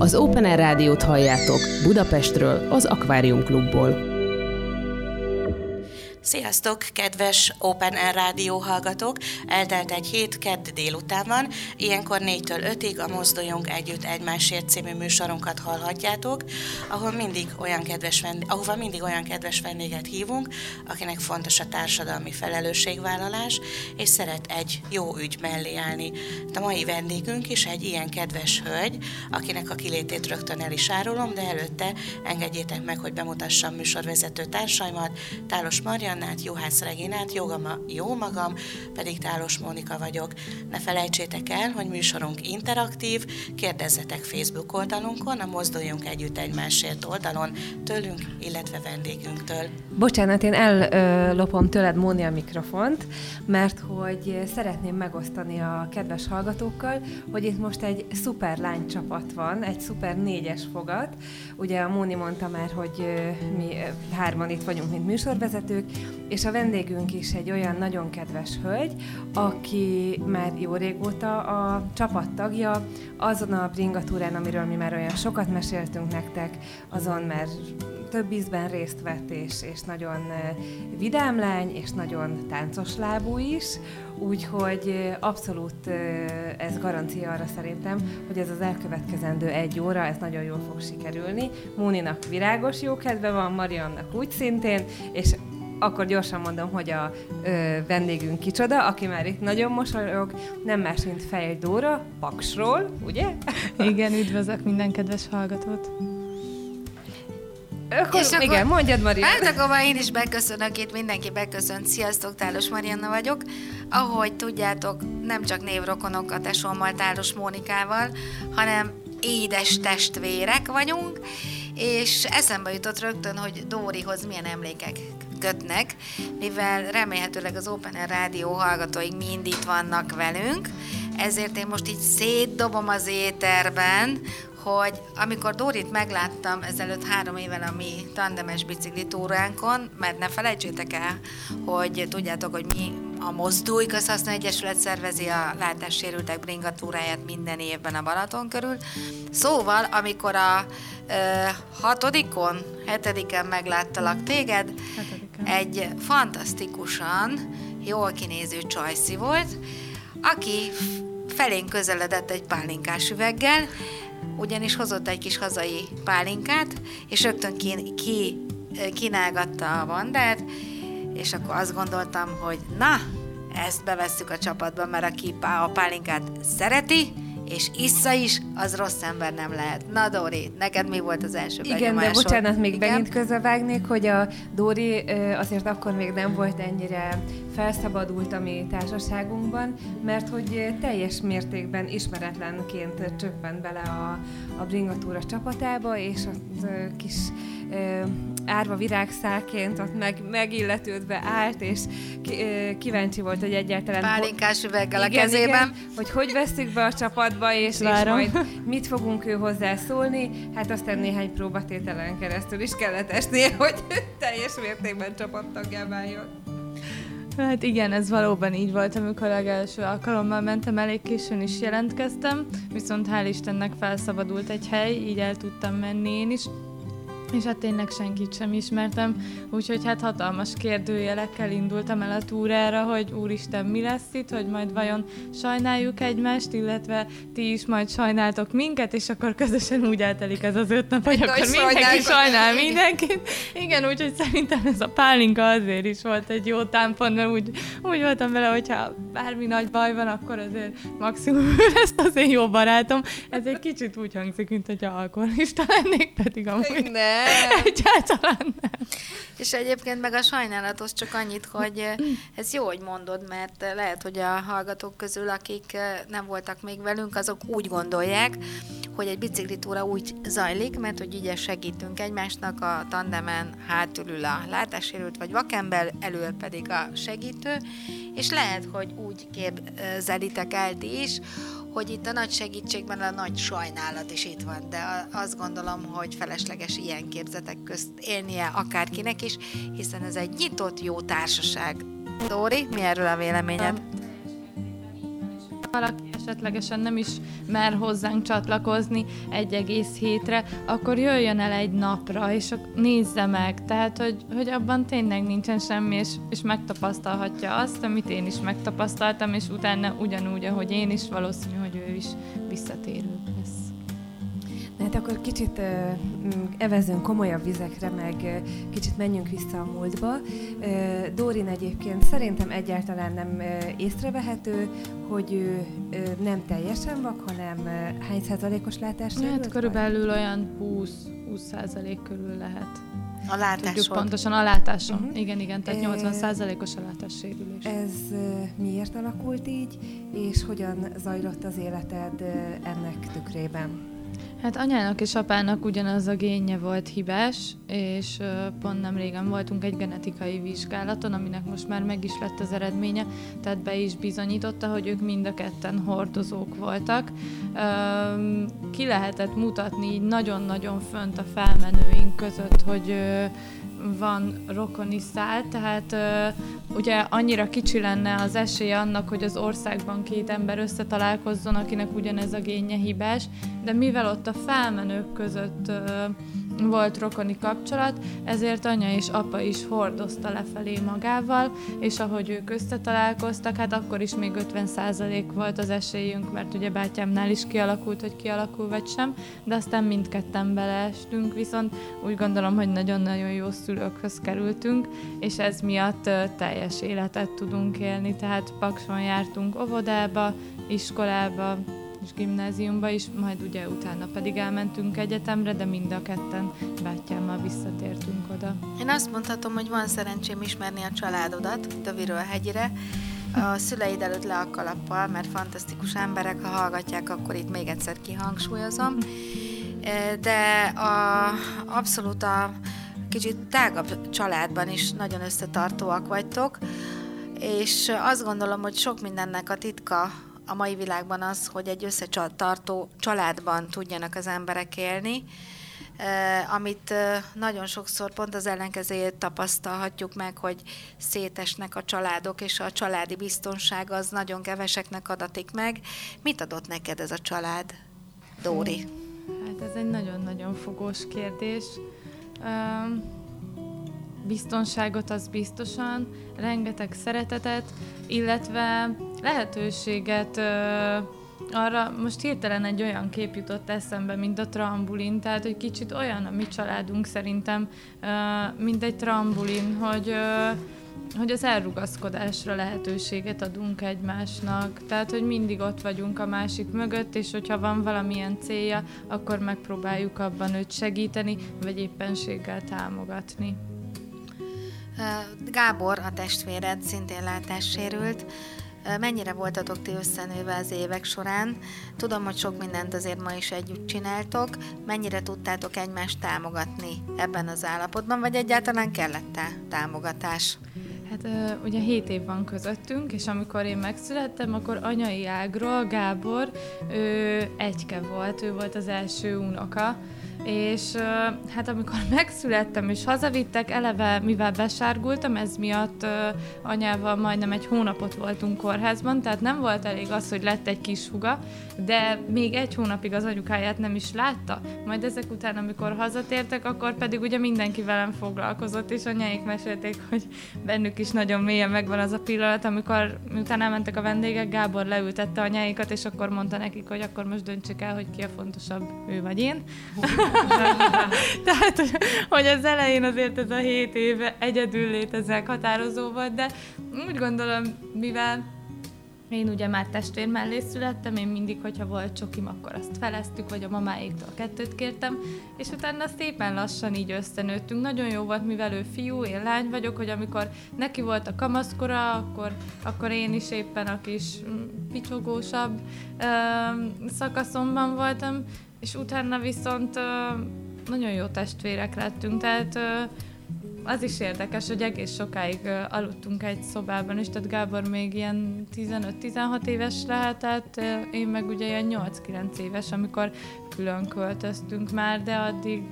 Az Open Air Rádiót halljátok Budapestről, az Akvárium Klubból. Sziasztok, kedves Open Air Rádió hallgatók! Eltelt egy hét, kedd délután van, ilyenkor 4-től 5-ig a Mozduljunk Együtt Egymásért című műsorunkat hallhatjátok, ahol mindig olyan kedves vendég, ahova mindig olyan kedves vendéget hívunk, akinek fontos a társadalmi felelősségvállalás, és szeret egy jó ügy mellé állni. A mai vendégünk is egy ilyen kedves hölgy, akinek a kilétét rögtön el is árulom, de előtte engedjétek meg, hogy bemutassam műsorvezető társaimat, Tálos Marian, Annát, Juhász Reginát, Jogama, jó magam, pedig Tálos Mónika vagyok. Ne felejtsétek el, hogy műsorunk interaktív, kérdezzetek Facebook oldalunkon, a Mozduljunk Együtt Egymásért oldalon, tőlünk, illetve vendégünktől. Bocsánat, én ellopom tőled, Móni, a mikrofont, mert hogy szeretném megosztani a kedves hallgatókkal, hogy itt most egy szuper lánycsapat van, egy szuper négyes fogat. Ugye a Móni mondta már, hogy mi hárman itt vagyunk, mint műsorvezetők, és a vendégünk is egy olyan nagyon kedves hölgy, aki már jó régóta a csapat tagja, azon a bringatúrán, amiről mi már olyan sokat meséltünk nektek, azon már több ízben részt vett, és, és nagyon vidám lány, és nagyon táncos lábú is, úgyhogy abszolút ez garancia arra szerintem, hogy ez az elkövetkezendő egy óra, ez nagyon jól fog sikerülni. Móninak virágos jó kedve van, Mariannak úgy szintén, és akkor gyorsan mondom, hogy a ö, vendégünk kicsoda, aki már itt nagyon mosolyog, nem más, mint Fejl Dóra, Paksról, ugye? Igen, üdvözlök minden kedves hallgatót. Akkor, és igen, akkor, mondjad, Maria. Hát akkor már én is beköszönök, itt mindenki beköszönt. Sziasztok, Tálos Marianna vagyok. Ahogy tudjátok, nem csak névrokonok a tesómmal, Tálos Mónikával, hanem édes testvérek vagyunk, és eszembe jutott rögtön, hogy Dórihoz milyen emlékek kötnek, mivel remélhetőleg az Open Air Rádió hallgatóink mind itt vannak velünk, ezért én most így szétdobom az éterben, hogy amikor Dorit megláttam ezelőtt három évvel a mi tandemes biciklitúránkon, mert ne felejtsétek el, hogy tudjátok, hogy mi a Mozdulj Közhasznú Egyesület szervezi a látássérültek bringatúráját minden évben a Balaton körül. Szóval, amikor a ö, hatodikon, hetediken megláttalak téged, hetediken. Egy fantasztikusan jól kinéző csajszi volt, aki felénk közeledett egy pálinkás üveggel, ugyanis hozott egy kis hazai pálinkát, és rögtön ki, ki kínálgatta a bandát, és akkor azt gondoltam, hogy na, ezt bevesszük a csapatba, mert aki a pálinkát szereti, és issza is, az rossz ember nem lehet. Na Dori, neked mi volt az első Igen, de bocsánat, még Igen? megint közbevágnék, hogy a Dori azért akkor még nem volt ennyire felszabadult a mi társaságunkban, mert hogy teljes mértékben ismeretlenként csöppent bele a, a Bringatúra csapatába, és a kis árva virágszálként ott meg, megilletődve állt, és ki, kíváncsi volt, hogy egyáltalán... Pálinkás üveggel a kezében. Igen, hogy hogy veszük be a csapatba, és, és majd mit fogunk ő hozzászólni. Hát aztán néhány próbatételen keresztül is kellett esnie, hogy teljes mértékben csapattaggá váljon. Hát igen, ez valóban így volt, amikor legelső alkalommal mentem, elég későn is jelentkeztem, viszont hál' Istennek felszabadult egy hely, így el tudtam menni én is és hát tényleg senkit sem ismertem, úgyhogy hát hatalmas kérdőjelekkel indultam el a túrára, hogy úristen, mi lesz itt, hogy majd vajon sajnáljuk egymást, illetve ti is majd sajnáltok minket, és akkor közösen úgy eltelik ez az öt nap, hogy akkor mindenki sajnál mindenkit. Igen, úgyhogy szerintem ez a pálinka azért is volt egy jó támpont, mert úgy, úgy voltam vele, hogyha bármi nagy baj van, akkor azért maximum lesz az én jó barátom. Ez egy kicsit úgy hangzik, mint hogy alkoholista lennék, pedig amúgy... Ne. Egyáltalán nem. És egyébként meg a sajnálatos csak annyit, hogy ez jó, hogy mondod, mert lehet, hogy a hallgatók közül, akik nem voltak még velünk, azok úgy gondolják, hogy egy biciklitúra úgy zajlik, mert hogy ugye segítünk egymásnak a tandemen, hátulül a látássérült vagy vakember, elől pedig a segítő, és lehet, hogy úgy képzelitek el ti is, hogy itt a nagy segítségben a nagy sajnálat is itt van, de azt gondolom, hogy felesleges ilyen képzetek közt élnie akárkinek is, hiszen ez egy nyitott jó társaság. Dóri, mi erről a véleményed? Valaki esetlegesen nem is mer hozzánk csatlakozni egy egész hétre, akkor jöjjön el egy napra, és nézze meg. Tehát, hogy, hogy abban tényleg nincsen semmi, és, és megtapasztalhatja azt, amit én is megtapasztaltam, és utána ugyanúgy, ahogy én is, valószínű, hogy ő is visszatérő lesz. Hát akkor kicsit uh, evezünk komolyabb vizekre, meg uh, kicsit menjünk vissza a múltba. Uh, Dórin egyébként szerintem egyáltalán nem uh, észrevehető, hogy ő uh, nem teljesen vak, hanem uh, hány százalékos látás? Hát körülbelül vagy? olyan 20, 20 százalék körül lehet. A látásod. Tudjuk pontosan a látásom. Uh-huh. Igen, igen, tehát 80 százalékos a látássérülés. Ez uh, miért alakult így, és hogyan zajlott az életed uh, ennek tükrében? Hát anyának és apának ugyanaz a génje volt hibás, és pont nem régen voltunk egy genetikai vizsgálaton, aminek most már meg is lett az eredménye, tehát be is bizonyította, hogy ők mind a ketten hordozók voltak. Ki lehetett mutatni így nagyon-nagyon fönt a felmenőink között, hogy van rokoni szál, tehát uh, ugye annyira kicsi lenne az esély annak, hogy az országban két ember összetalálkozzon, akinek ugyanez a génje hibás, de mivel ott a felmenők között uh, volt rokoni kapcsolat, ezért anya és apa is hordozta lefelé magával, és ahogy ők összetalálkoztak, hát akkor is még 50% volt az esélyünk, mert ugye bátyámnál is kialakult, hogy kialakul vagy sem, de aztán mindketten beleestünk, viszont úgy gondolom, hogy nagyon-nagyon jó szülőkhöz kerültünk, és ez miatt teljes életet tudunk élni, tehát Pakson jártunk óvodába, iskolába, és gimnáziumba is, majd ugye utána pedig elmentünk egyetemre, de mind a ketten bátyámmal visszatértünk oda. Én azt mondhatom, hogy van szerencsém ismerni a családodat, Döviről hegyire, a szüleid előtt le a kalappal, mert fantasztikus emberek, ha hallgatják, akkor itt még egyszer kihangsúlyozom. De a, abszolút a kicsit tágabb családban is nagyon összetartóak vagytok, és azt gondolom, hogy sok mindennek a titka a mai világban az, hogy egy összetartó családban tudjanak az emberek élni, amit nagyon sokszor pont az ellenkezőjét tapasztalhatjuk meg, hogy szétesnek a családok, és a családi biztonság az nagyon keveseknek adatik meg. Mit adott neked ez a család, Dóri? Hát ez egy nagyon-nagyon fogós kérdés. biztonságot az biztosan, rengeteg szeretetet, illetve lehetőséget ö, arra most hirtelen egy olyan kép jutott eszembe, mint a trambulin, tehát hogy kicsit olyan a mi családunk szerintem, ö, mint egy trambulin, hogy ö, hogy az elrugaszkodásra lehetőséget adunk egymásnak. Tehát, hogy mindig ott vagyunk a másik mögött, és hogyha van valamilyen célja, akkor megpróbáljuk abban őt segíteni, vagy éppenséggel támogatni. Gábor, a testvéred, szintén látássérült. Mennyire voltatok ti összenőve az évek során? Tudom, hogy sok mindent azért ma is együtt csináltok. Mennyire tudtátok egymást támogatni ebben az állapotban, vagy egyáltalán kellett-e támogatás? Hát ugye 7 év van közöttünk, és amikor én megszülettem, akkor anyai ágról Gábor, ő egyke volt, ő volt az első unoka, és hát amikor megszülettem és hazavittek, eleve mivel besárgultam, ez miatt anyával majdnem egy hónapot voltunk kórházban, tehát nem volt elég az, hogy lett egy kis huga, de még egy hónapig az anyukáját nem is látta. Majd ezek után, amikor hazatértek, akkor pedig ugye mindenki velem foglalkozott, és anyáik mesélték, hogy bennük is nagyon mélyen megvan az a pillanat, amikor miután elmentek a vendégek, Gábor leültette anyáikat, és akkor mondta nekik, hogy akkor most döntsük el, hogy ki a fontosabb, ő vagy én. Tehát, hogy az elején azért ez a hét év egyedül létezek határozó volt, de úgy gondolom, mivel én ugye már testvér mellé születtem, én mindig, hogyha volt csokim, akkor azt feleztük, vagy a mamáiktól kettőt kértem, és utána szépen lassan így összenőttünk. Nagyon jó volt, mivel ő fiú, én lány vagyok, hogy amikor neki volt a kamaszkora, akkor, akkor én is éppen a kis mm, picsogósabb ö, szakaszomban voltam, és utána viszont nagyon jó testvérek lettünk, tehát az is érdekes, hogy egész sokáig aludtunk egy szobában, és tehát Gábor még ilyen 15-16 éves lehetett, én meg ugye ilyen 8-9 éves, amikor külön költöztünk már, de addig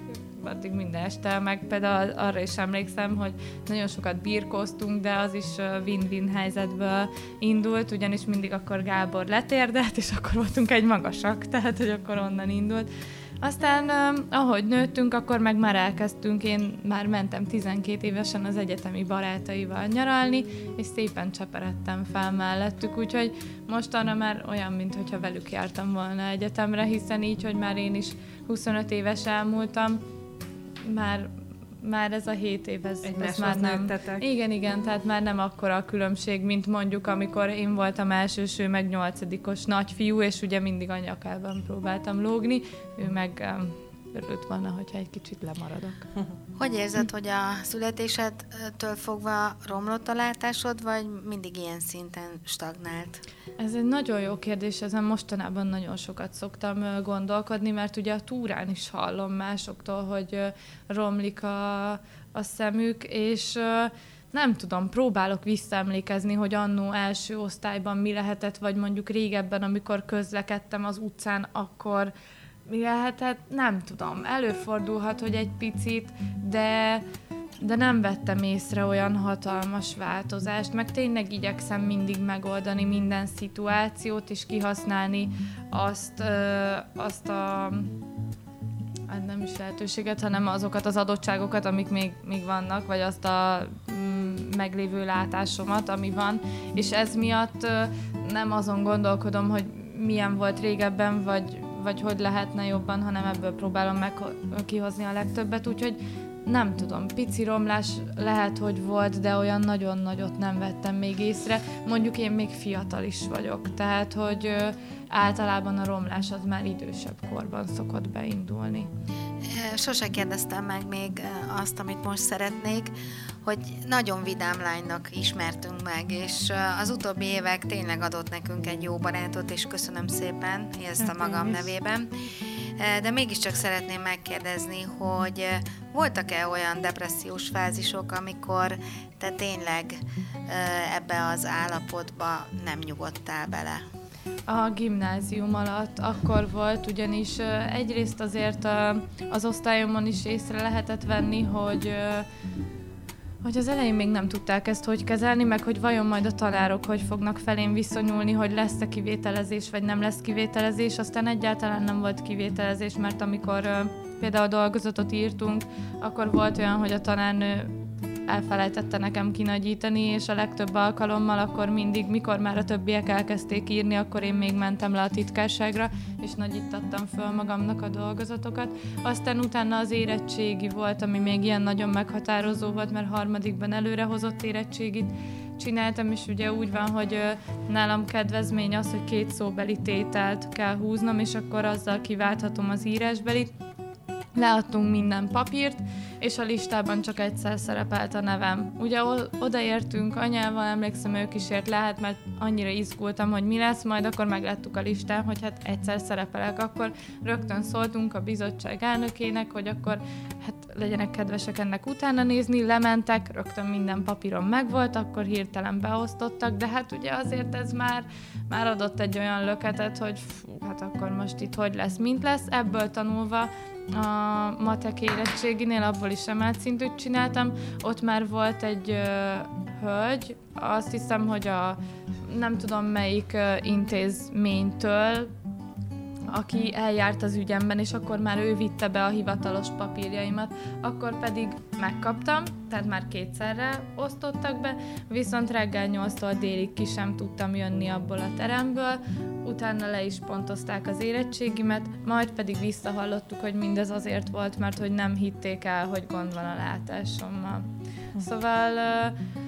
addig minden este, meg például arra is emlékszem, hogy nagyon sokat birkóztunk, de az is win-win helyzetből indult, ugyanis mindig akkor Gábor letérdelt, és akkor voltunk egy magasak, tehát hogy akkor onnan indult. Aztán ahogy nőttünk, akkor meg már elkezdtünk, én már mentem 12 évesen az egyetemi barátaival nyaralni, és szépen cseperedtem fel mellettük, úgyhogy mostanra már olyan, mintha velük jártam volna egyetemre, hiszen így, hogy már én is 25 éves elmúltam, már már ez a hét év, ez, ez már nem... Nőttetek. Igen, igen, tehát már nem akkora a különbség, mint mondjuk, amikor én voltam elsőső, meg nyolcadikos nagyfiú, és ugye mindig a nyakában próbáltam lógni, ő meg örült volna, hogyha egy kicsit lemaradok. Hogy érzed, hogy a születésedtől fogva romlott a látásod, vagy mindig ilyen szinten stagnált? Ez egy nagyon jó kérdés, ezen mostanában nagyon sokat szoktam gondolkodni, mert ugye a túrán is hallom másoktól, hogy romlik a, a szemük, és nem tudom, próbálok visszaemlékezni, hogy annó első osztályban mi lehetett, vagy mondjuk régebben, amikor közlekedtem az utcán, akkor mi lehetett, nem tudom, előfordulhat, hogy egy picit, de, de nem vettem észre olyan hatalmas változást, meg tényleg igyekszem mindig megoldani minden szituációt, és kihasználni azt, ö, azt a hát nem is lehetőséget, hanem azokat az adottságokat, amik még, még vannak, vagy azt a mm, meglévő látásomat, ami van, és ez miatt ö, nem azon gondolkodom, hogy milyen volt régebben, vagy vagy hogy lehetne jobban, hanem ebből próbálom meg kihozni a legtöbbet, úgyhogy nem tudom, pici romlás lehet, hogy volt, de olyan nagyon nagyot nem vettem még észre. Mondjuk én még fiatal is vagyok, tehát hogy általában a romlás az már idősebb korban szokott beindulni. Sose kérdeztem meg még azt, amit most szeretnék, hogy nagyon vidám lánynak ismertünk meg, és az utóbbi évek tényleg adott nekünk egy jó barátot, és köszönöm szépen ezt a magam nevében. De mégiscsak szeretném megkérdezni, hogy voltak-e olyan depressziós fázisok, amikor te tényleg ebbe az állapotba nem nyugodtál bele? A gimnázium alatt akkor volt, ugyanis egyrészt azért az osztályomon is észre lehetett venni, hogy hogy az elején még nem tudták ezt hogy kezelni, meg hogy vajon majd a tanárok hogy fognak felén viszonyulni, hogy lesz-e kivételezés, vagy nem lesz kivételezés. Aztán egyáltalán nem volt kivételezés, mert amikor például dolgozatot írtunk, akkor volt olyan, hogy a tanárnő elfelejtette nekem kinagyítani, és a legtöbb alkalommal akkor mindig, mikor már a többiek elkezdték írni, akkor én még mentem le a titkárságra, és nagyítattam föl magamnak a dolgozatokat. Aztán utána az érettségi volt, ami még ilyen nagyon meghatározó volt, mert harmadikban előrehozott érettségit csináltam, és ugye úgy van, hogy nálam kedvezmény az, hogy két szóbeli tételt kell húznom, és akkor azzal kiválthatom az írásbelit, leadtunk minden papírt, és a listában csak egyszer szerepelt a nevem. Ugye odaértünk anyával, emlékszem, ő kísért lehet, mert annyira izgultam, hogy mi lesz, majd akkor megláttuk a listán, hogy hát egyszer szerepelek. Akkor rögtön szóltunk a bizottság elnökének, hogy akkor hát legyenek kedvesek ennek utána nézni, lementek, rögtön minden papíron megvolt, akkor hirtelen beosztottak, de hát ugye azért ez már, már adott egy olyan löketet, hogy fú, hát akkor most itt hogy lesz, mint lesz. Ebből tanulva a matek érettséginél abból is emelt szintűt csináltam. Ott már volt egy ö, hölgy, azt hiszem, hogy a nem tudom melyik ö, intézménytől aki eljárt az ügyemben, és akkor már ő vitte be a hivatalos papírjaimat, akkor pedig megkaptam, tehát már kétszerre osztottak be, viszont reggel 8-tól délig ki sem tudtam jönni abból a teremből, utána le is pontozták az érettségimet, majd pedig visszahallottuk, hogy mindez azért volt, mert hogy nem hitték el, hogy gond van a látásommal. Szóval uh,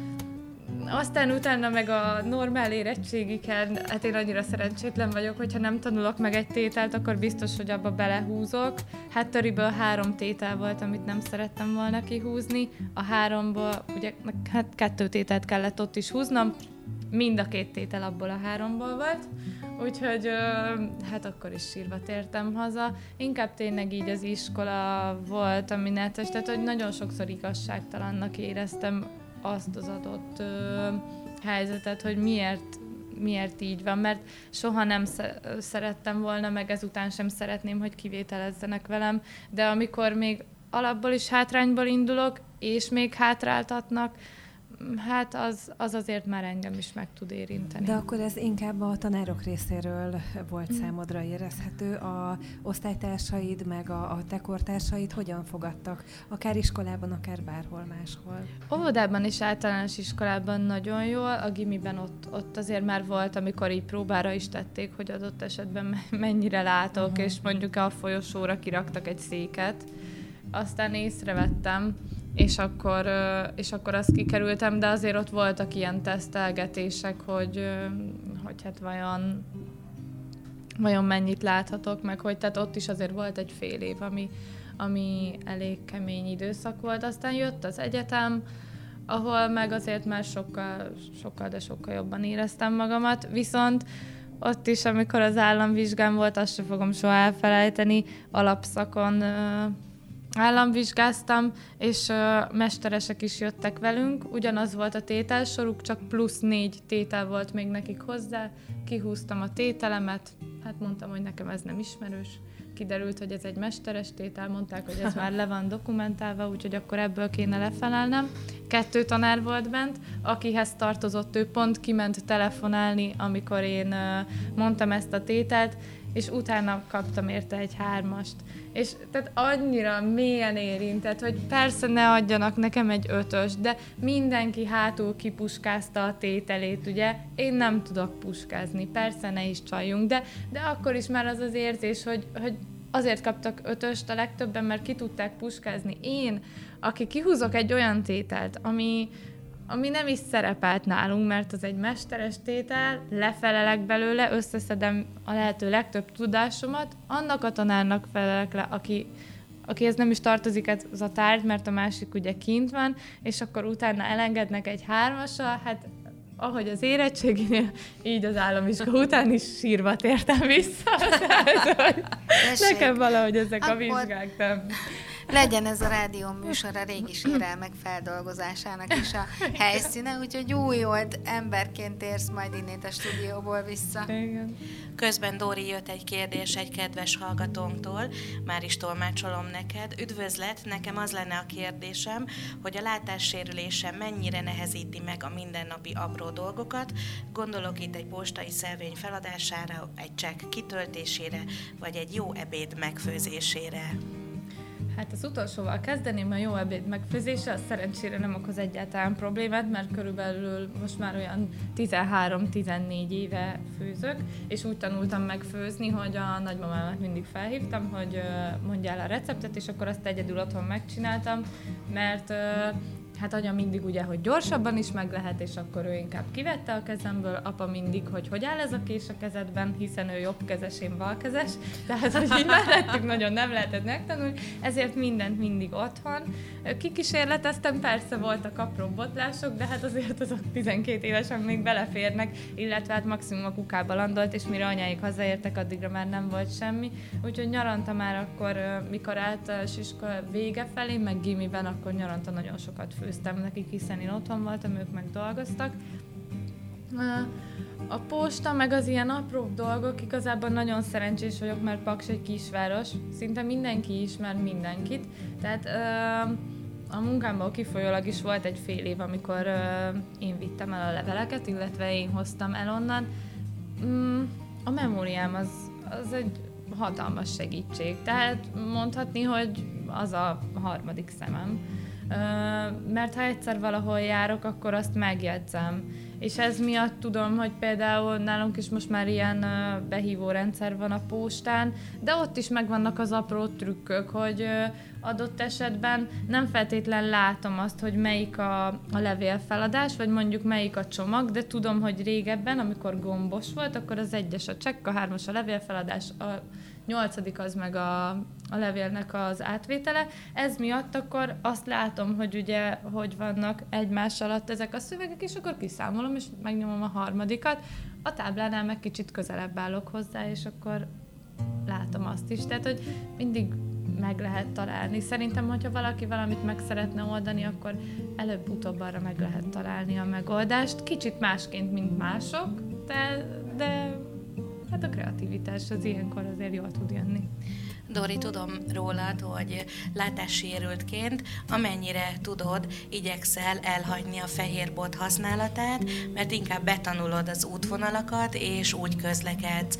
aztán utána meg a normál érettségiken, hát én annyira szerencsétlen vagyok, hogyha nem tanulok meg egy tételt, akkor biztos, hogy abba belehúzok. Hát töriből három tétel volt, amit nem szerettem volna kihúzni. A háromból, ugye hát kettő tételt kellett ott is húznom, mind a két tétel abból a háromból volt, úgyhogy hát akkor is sírva tértem haza. Inkább tényleg így az iskola volt, ami netes, tehát hogy nagyon sokszor igazságtalannak éreztem azt az adott ö, helyzetet, hogy miért miért így van, mert soha nem szerettem volna, meg ezután sem szeretném, hogy kivételezzenek velem, de amikor még alapból is hátrányból indulok, és még hátráltatnak, hát az, az azért már engem is meg tud érinteni. De akkor ez inkább a tanárok részéről volt mm. számodra érezhető. A osztálytársaid, meg a, a te kortársaid hogyan fogadtak? Akár iskolában, akár bárhol máshol? Óvodában és általános iskolában nagyon jól, a gimiben ott, ott azért már volt, amikor így próbára is tették, hogy adott esetben mennyire látok, uh-huh. és mondjuk a folyosóra kiraktak egy széket. Aztán észrevettem, és akkor, és akkor azt kikerültem, de azért ott voltak ilyen tesztelgetések, hogy, hogy hát vajon, vajon mennyit láthatok, meg hogy tehát ott is azért volt egy fél év, ami, ami elég kemény időszak volt. Aztán jött az egyetem, ahol meg azért már sokkal, sokkal, de sokkal jobban éreztem magamat, viszont ott is, amikor az államvizsgám volt, azt sem fogom soha elfelejteni, alapszakon államvizsgáztam, és uh, mesteresek is jöttek velünk. Ugyanaz volt a tételsoruk, csak plusz négy tétel volt még nekik hozzá. Kihúztam a tételemet, hát mondtam, hogy nekem ez nem ismerős. Kiderült, hogy ez egy mesteres tétel, mondták, hogy ez már le van dokumentálva, úgyhogy akkor ebből kéne lefelelnem. Kettő tanár volt bent, akihez tartozott, ő pont kiment telefonálni, amikor én uh, mondtam ezt a tételt, és utána kaptam érte egy hármast. És tehát annyira mélyen érintett, hogy persze ne adjanak nekem egy ötös, de mindenki hátul kipuskázta a tételét, ugye? Én nem tudok puskázni, persze ne is csaljunk, de, de akkor is már az az érzés, hogy, hogy azért kaptak ötöst a legtöbben, mert ki tudták puskázni. Én, aki kihúzok egy olyan tételt, ami, ami nem is szerepelt nálunk, mert az egy mesteres tétel, lefelelek belőle, összeszedem a lehető legtöbb tudásomat, annak a tanárnak felelek le, aki, aki ez nem is tartozik ez a tárgy, mert a másik ugye kint van, és akkor utána elengednek egy hármasra, hát ahogy az érettséginél, így az államiska után is sírva tértem vissza. Tehát, nekem valahogy ezek akkor... a vizsgák nem. Legyen ez a rádió műsor a régi sérelmek feldolgozásának is a helyszíne, úgyhogy új old emberként érsz majd innét a stúdióból vissza. Igen. Közben Dóri jött egy kérdés egy kedves hallgatónktól, már is tolmácsolom neked. Üdvözlet, nekem az lenne a kérdésem, hogy a látássérülése mennyire nehezíti meg a mindennapi apró dolgokat. Gondolok itt egy postai szelvény feladására, egy csekk kitöltésére, vagy egy jó ebéd megfőzésére. Hát az utolsóval kezdeném, a jó ebéd megfőzése, az szerencsére nem okoz egyáltalán problémát, mert körülbelül most már olyan 13-14 éve főzök, és úgy tanultam megfőzni, hogy a nagymamámat mindig felhívtam, hogy mondjál a receptet, és akkor azt egyedül otthon megcsináltam, mert hát anya mindig ugye, hogy gyorsabban is meg lehet, és akkor ő inkább kivette a kezemből, apa mindig, hogy hogy áll ez a kés a kezedben, hiszen ő jobb kezes, én balkezes, tehát hogy így mellettük nagyon nem lehetett megtanulni, ezért mindent mindig otthon. Kikísérleteztem, persze voltak apró botlások, de hát azért azok 12 évesen még beleférnek, illetve hát maximum a kukába landolt, és mire anyáik hazaértek, addigra már nem volt semmi. Úgyhogy nyaranta már akkor, mikor általános iskola vége felé, meg gimiben, akkor nyaranta nagyon sokat fő főztem nekik, hiszen én otthon voltam, ők meg dolgoztak. A posta, meg az ilyen apró dolgok, igazából nagyon szerencsés vagyok, mert Paks egy kisváros, szinte mindenki ismer mindenkit, tehát a munkámból kifolyólag is volt egy fél év, amikor én vittem el a leveleket, illetve én hoztam el onnan. Mm, a memóriám az, az egy hatalmas segítség, tehát mondhatni, hogy az a harmadik szemem mert ha egyszer valahol járok, akkor azt megjegyzem. És ez miatt tudom, hogy például nálunk is most már ilyen behívó rendszer van a postán, de ott is megvannak az apró trükkök, hogy adott esetben nem feltétlen látom azt, hogy melyik a, a levélfeladás, vagy mondjuk melyik a csomag, de tudom, hogy régebben, amikor gombos volt, akkor az egyes a csekk, a hármas a levélfeladás, a nyolcadik az meg a, a levélnek az átvétele. Ez miatt akkor azt látom, hogy ugye, hogy vannak egymás alatt ezek a szövegek, és akkor kiszámolom, és megnyomom a harmadikat. A táblánál meg kicsit közelebb állok hozzá, és akkor látom azt is. Tehát, hogy mindig meg lehet találni. Szerintem, hogyha valaki valamit meg szeretne oldani, akkor előbb-utóbb arra meg lehet találni a megoldást. Kicsit másként, mint mások, de, de Hát a kreativitás az ilyenkor azért jól tud jönni. Dori, tudom rólad, hogy látássérültként amennyire tudod, igyekszel elhagyni a fehérbot használatát, mert inkább betanulod az útvonalakat, és úgy közlekedsz.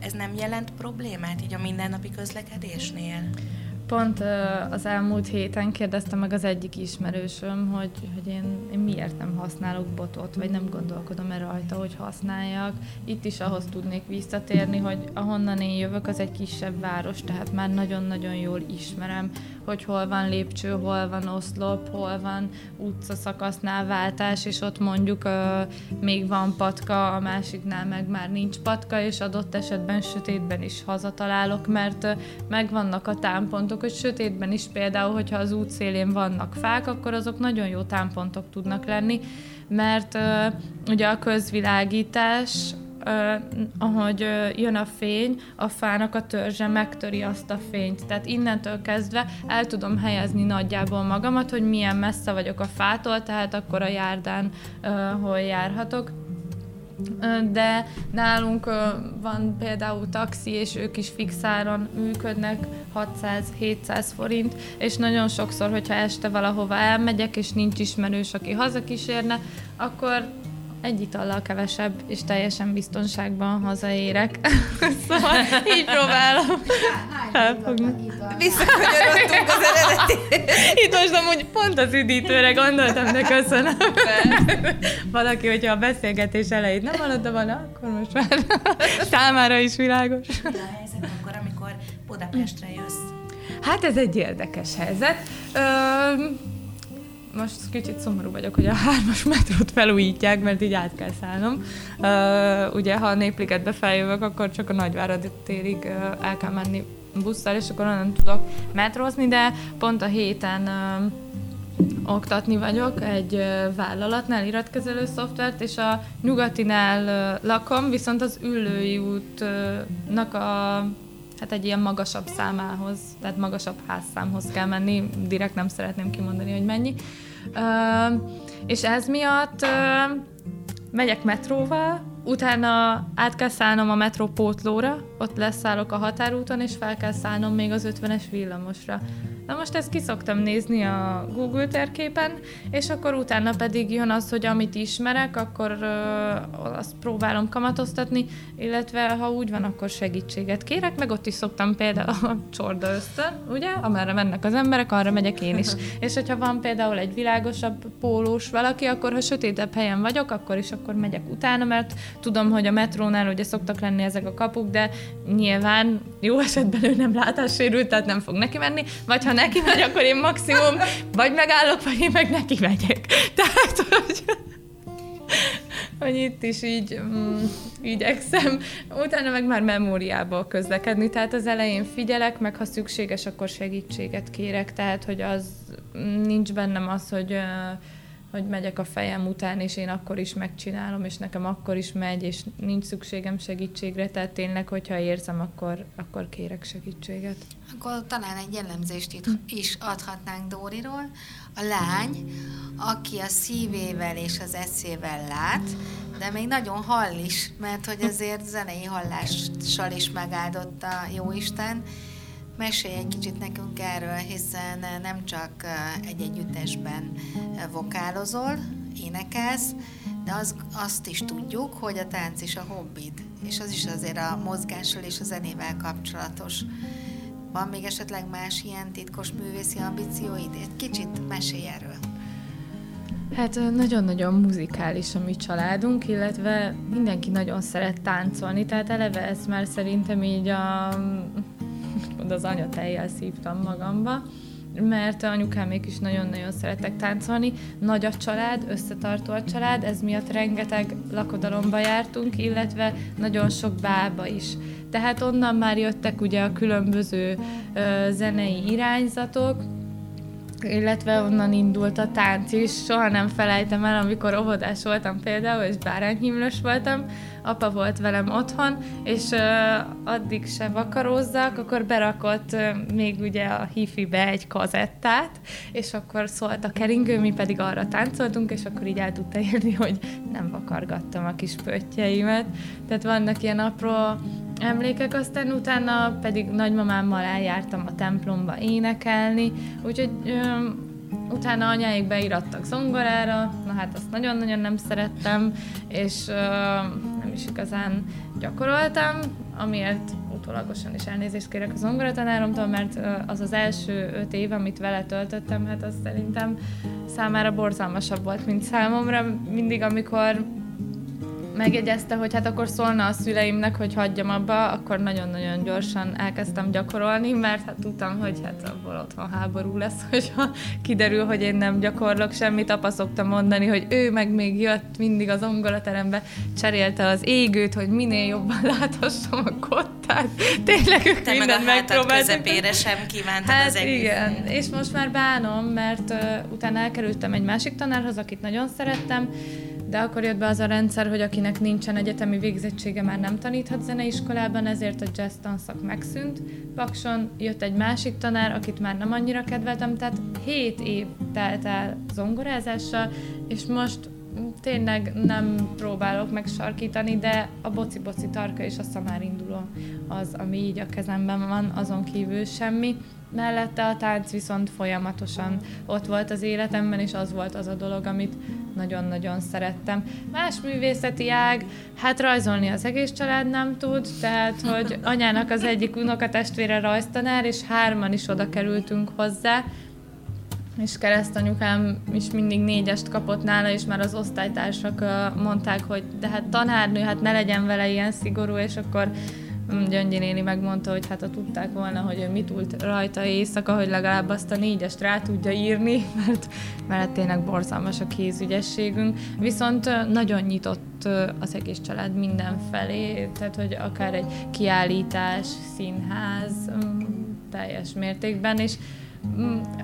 Ez nem jelent problémát így a mindennapi közlekedésnél? Pont az elmúlt héten kérdezte meg az egyik ismerősöm, hogy, hogy én, én miért nem használok botot, vagy nem gondolkodom-e rajta, hogy használjak. Itt is ahhoz tudnék visszatérni, hogy ahonnan én jövök, az egy kisebb város, tehát már nagyon-nagyon jól ismerem, hogy hol van lépcső, hol van oszlop, hol van utcaszakasznál váltás, és ott mondjuk uh, még van patka, a másiknál meg már nincs patka, és adott esetben sötétben is hazatalálok, mert uh, megvannak a támpontok, hogy sötétben is például, hogyha az út szélén vannak fák, akkor azok nagyon jó támpontok tudnak lenni, mert uh, ugye a közvilágítás ahogy jön a fény, a fának a törzse megtöri azt a fényt. Tehát innentől kezdve el tudom helyezni nagyjából magamat, hogy milyen messze vagyok a fától, tehát akkor a járdán hol járhatok de nálunk van például taxi, és ők is fixáron működnek, 600-700 forint, és nagyon sokszor, hogyha este valahova elmegyek, és nincs ismerős, aki hazakísérne, akkor egy itallal kevesebb, és teljesen biztonságban hazaérek. szóval így próbálom elfogni. Visszakanyarodtunk az eredeti. Itt most amúgy pont az üdítőre gondoltam, de köszönöm. Valaki, hogyha a beszélgetés elejét nem hallotta volna, akkor most már számára is világos. Mi a helyzet akkor, amikor Budapestre jössz? Hát ez egy érdekes helyzet. Ö- most kicsit szomorú vagyok, hogy a hármas metrót felújítják, mert így át kell szállnom. Uh, ugye, ha a Népligetbe feljövök, akkor csak a Nagyvárad térig uh, el kell menni busszal, és akkor onnan tudok metrózni, de pont a héten uh, oktatni vagyok egy vállalatnál, iratkezelő szoftvert, és a nyugatinál lakom, viszont az ülői útnak a hát egy ilyen magasabb számához, tehát magasabb házszámhoz kell menni, direkt nem szeretném kimondani, hogy mennyi. Uh, és ez miatt uh, megyek metróval, utána át kell szállnom a metró pótlóra, ott leszállok a határúton, és fel kell szállnom még az 50-es villamosra. Na most ezt kiszoktam nézni a Google térképen, és akkor utána pedig jön az, hogy amit ismerek, akkor uh, azt próbálom kamatoztatni, illetve ha úgy van, akkor segítséget kérek, meg ott is szoktam például a csorda össze, ugye, amerre mennek az emberek, arra megyek én is. és hogyha van például egy világosabb pólós valaki, akkor ha sötétebb helyen vagyok, akkor is akkor megyek utána, mert tudom, hogy a metrónál ugye szoktak lenni ezek a kapuk, de nyilván jó esetben ő nem látássérült, tehát nem fog neki menni, vagy ha neki megy, akkor én maximum vagy megállok, vagy én meg neki megyek. Tehát, hogy, hogy itt is így mm, igyekszem. Utána meg már memóriából közlekedni, tehát az elején figyelek, meg ha szükséges, akkor segítséget kérek, tehát hogy az nincs bennem az, hogy uh, hogy megyek a fejem után, és én akkor is megcsinálom, és nekem akkor is megy, és nincs szükségem segítségre, tehát tényleg, hogyha érzem, akkor, akkor kérek segítséget. Akkor talán egy jellemzést itt is adhatnánk Dóriról. A lány, aki a szívével és az eszével lát, de még nagyon hall is, mert hogy azért zenei hallással is megáldotta Jóisten, Mesélj egy kicsit nekünk erről, hiszen nem csak egy együttesben vokálozol, énekelsz, de az, azt is tudjuk, hogy a tánc is a hobbid, és az is azért a mozgással és a zenével kapcsolatos. Van még esetleg más ilyen titkos művészi ambícióid? Egy kicsit mesélj erről. Hát nagyon-nagyon muzikális a mi családunk, illetve mindenki nagyon szeret táncolni, tehát eleve ezt már szerintem így a úgymond az anyatejjel szívtam magamba, mert anyukámék is nagyon-nagyon szeretek táncolni. Nagy a család, összetartó a család, ez miatt rengeteg lakodalomba jártunk, illetve nagyon sok bába is. Tehát onnan már jöttek ugye a különböző ö, zenei irányzatok, illetve onnan indult a tánc is. Soha nem felejtem el, amikor óvodás voltam például, és bárányhimlős voltam, apa volt velem otthon, és uh, addig se vakarózzak, akkor berakott uh, még ugye a hifibe egy kazettát, és akkor szólt a keringő, mi pedig arra táncoltunk, és akkor így el tudta élni, hogy nem vakargattam a kis pöttyeimet. Tehát vannak ilyen apró emlékek, aztán utána pedig nagymamámmal eljártam a templomba énekelni, úgyhogy ö, utána anyáik beirattak zongorára, na hát azt nagyon-nagyon nem szerettem, és ö, nem is igazán gyakoroltam, amiért utólagosan is elnézést kérek a zongoratanáromtól, mert az az első öt év, amit vele töltöttem, hát az szerintem számára borzalmasabb volt, mint számomra. Mindig, amikor megjegyezte, hogy hát akkor szólna a szüleimnek, hogy hagyjam abba, akkor nagyon-nagyon gyorsan elkezdtem gyakorolni, mert hát tudtam, hogy hát abból otthon háború lesz, hogyha kiderül, hogy én nem gyakorlok semmit. Apa szokta mondani, hogy ő meg még jött mindig az ongolaterembe, cserélte az égőt, hogy minél jobban láthassam a kottát. Tényleg ők Te mindent meg a közepére sem kívántad hát az egész. igen, és most már bánom, mert uh, utána elkerültem egy másik tanárhoz, akit nagyon szerettem, de akkor jött be az a rendszer, hogy akinek nincsen egyetemi végzettsége, már nem taníthat zeneiskolában, ezért a jazz tanszak megszűnt. Pakson jött egy másik tanár, akit már nem annyira kedveltem, tehát 7 év telt el zongorázással, és most tényleg nem próbálok megsarkítani, de a boci-boci tarka és a szamár induló az, ami így a kezemben van, azon kívül semmi. Mellette a tánc viszont folyamatosan ott volt az életemben, és az volt az a dolog, amit nagyon-nagyon szerettem. Más művészeti ág, hát rajzolni az egész család nem tud, tehát, hogy anyának az egyik unokatestvére rajztanár, és hárman is oda kerültünk hozzá, és keresztanyukám is mindig négyest kapott nála, és már az osztálytársak mondták, hogy de hát tanárnő, hát ne legyen vele ilyen szigorú, és akkor Gyöngyi néni megmondta, hogy hát ha tudták volna, hogy mit ült rajta éjszaka, hogy legalább azt a négyest rá tudja írni, mert, mert tényleg borzalmas a kézügyességünk. Viszont nagyon nyitott az egész család mindenfelé, tehát hogy akár egy kiállítás, színház, teljes mértékben, és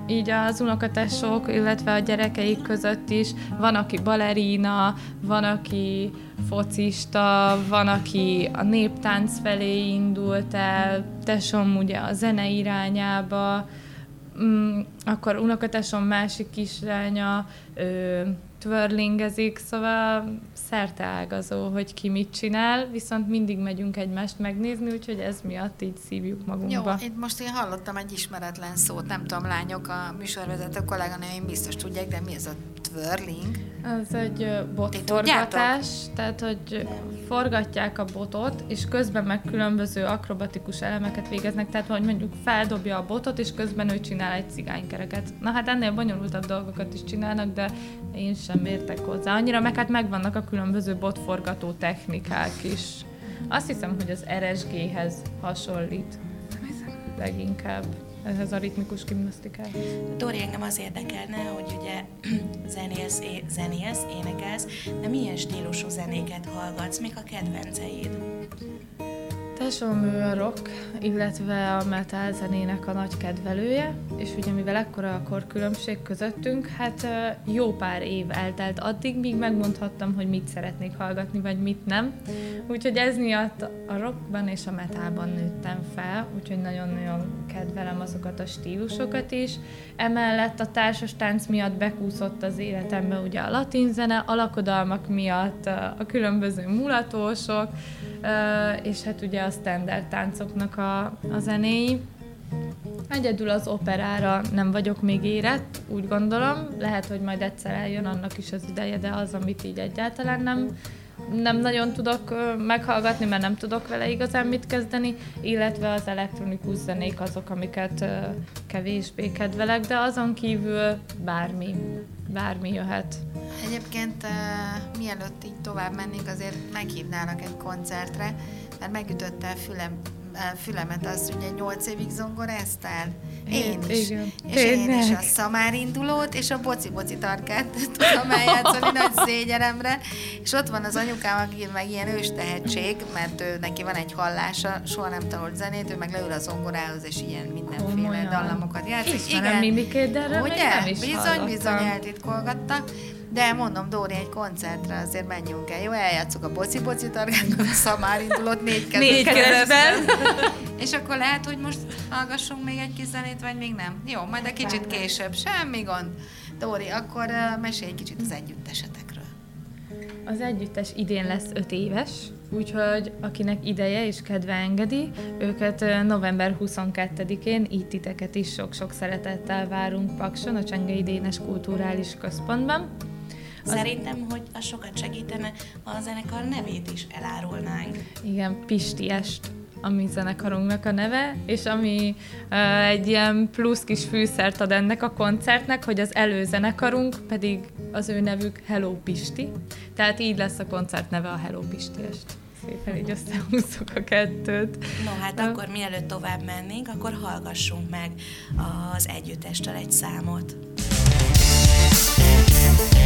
így az unokatesok, illetve a gyerekeik között is van, aki balerina, van, aki focista, van, aki a néptánc felé indult el, tesom ugye a zene irányába, mm, akkor unokatesom másik kislánya ö, twirlingezik, szóval szerte ágazó, hogy ki mit csinál, viszont mindig megyünk egymást megnézni, úgyhogy ez miatt így szívjuk magunkba. Jó, itt most én hallottam egy ismeretlen szót, nem tudom, lányok, a műsorvezető kolléganőim biztos tudják, de mi ez a twirling? Ez egy botforgatás, tehát hogy forgatják a botot, és közben meg különböző akrobatikus elemeket végeznek, tehát hogy mondjuk feldobja a botot, és közben ő csinál egy cigánykereket. Na hát ennél bonyolultabb dolgokat is csinálnak, de én sem értek hozzá. Annyira meg hát megvannak a különböző botforgató technikák is. Azt hiszem, hogy az RSG-hez hasonlít leginkább ehhez a ritmikus gimnasztikához. Dori, engem az érdekelne, hogy ugye zenész, zenész, énekelsz, de milyen stílusú zenéket hallgatsz, mik a kedvenceid? Tesóm ő a rock, illetve a metal zenének a nagy kedvelője, és ugye mivel ekkora a korkülönbség közöttünk, hát jó pár év eltelt addig, míg megmondhattam, hogy mit szeretnék hallgatni, vagy mit nem. Úgyhogy ez miatt a rockban és a metalban nőttem fel, úgyhogy nagyon-nagyon kedvelem azokat a stílusokat is. Emellett a társas tánc miatt bekúszott az életembe ugye a latin zene, a lakodalmak miatt a különböző mulatósok, és hát ugye a standard táncoknak a, a zenéi. Egyedül az operára nem vagyok még érett, úgy gondolom. Lehet, hogy majd egyszer eljön annak is az ideje, de az, amit így egyáltalán nem, nem nagyon tudok meghallgatni, mert nem tudok vele igazán mit kezdeni, illetve az elektronikus zenék azok, amiket kevésbé kedvelek, de azon kívül bármi, bármi jöhet. Egyébként mielőtt így tovább mennénk, azért meghívnának egy koncertre, mert megütötte a fülem, fülemet, az ugye 8 évig zongoráztál? Én is. Igen. És Tényleg. én is a szamárindulót és a boci-boci tarkát tudom eljátszani nagy szégyenemre. És ott van az anyukám, aki meg ilyen ős tehetség, mert ő, neki van egy hallása, soha nem tanult zenét, ő meg leül a zongorához, és ilyen mindenféle Komolyan. dallamokat játszik. Ismerem Igen. Mimikét, de erről Ugye? nem is Bizony, hallottam. bizony eltitkolgatta. De mondom, Dóri, egy koncertre azért menjünk el. Jó, eljátszuk a boci-boci targánkot, a szamár indulott négy kezben. És akkor lehet, hogy most hallgassunk még egy kis zenét, vagy még nem? Jó, majd egy kicsit később. Semmi gond. Dóri, akkor mesélj egy kicsit az együttesetekről. Az együttes idén lesz öt éves, Úgyhogy akinek ideje és kedve engedi, őket november 22-én így titeket is sok-sok szeretettel várunk Pakson, a Csengei Dénes Kulturális Központban. Szerintem, hogy a sokat segítene, a zenekar nevét is elárulnánk. Igen, Pistiest a mi zenekarunknak a neve, és ami uh, egy ilyen plusz kis fűszert ad ennek a koncertnek, hogy az előzenekarunk pedig az ő nevük Hello Pisti, tehát így lesz a koncert neve a Hello Pistiest szépen így összehúzzuk a kettőt. No, hát akkor mielőtt tovább mennénk, akkor hallgassunk meg az együttestől egy számot. Vörösek a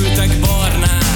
megőszültek barnák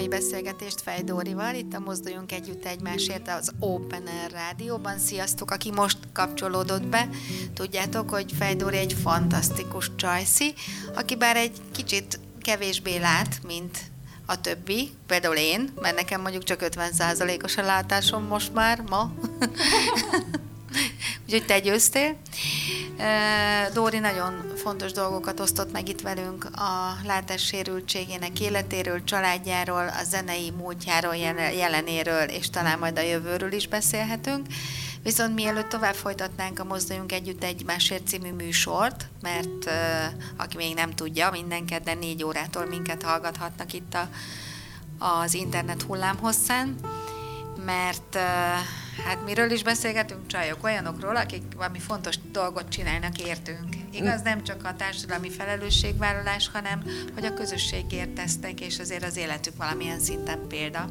mai beszélgetést Fejdórival, itt a Mozduljunk Együtt Egymásért az Open Air Rádióban. Sziasztok, aki most kapcsolódott be. Tudjátok, hogy Fejdóri egy fantasztikus csajszi, aki bár egy kicsit kevésbé lát, mint a többi, például én, mert nekem mondjuk csak 50%-os a látásom most már, ma. Úgyhogy te győztél. Dóri nagyon fontos dolgokat osztott meg itt velünk a látássérültségének életéről, családjáról, a zenei múltjáról, jelenéről, és talán majd a jövőről is beszélhetünk. Viszont mielőtt tovább folytatnánk a Mozduljunk Együtt Egymásért című műsort, mert aki még nem tudja, minden kedden négy órától minket hallgathatnak itt a, az internet hullámhosszán, mert Hát miről is beszélgetünk, csajok? Olyanokról, akik valami fontos dolgot csinálnak értünk. Igaz, nem csak a társadalmi felelősségvállalás, hanem hogy a közösségért tesznek, és azért az életük valamilyen szinten példa.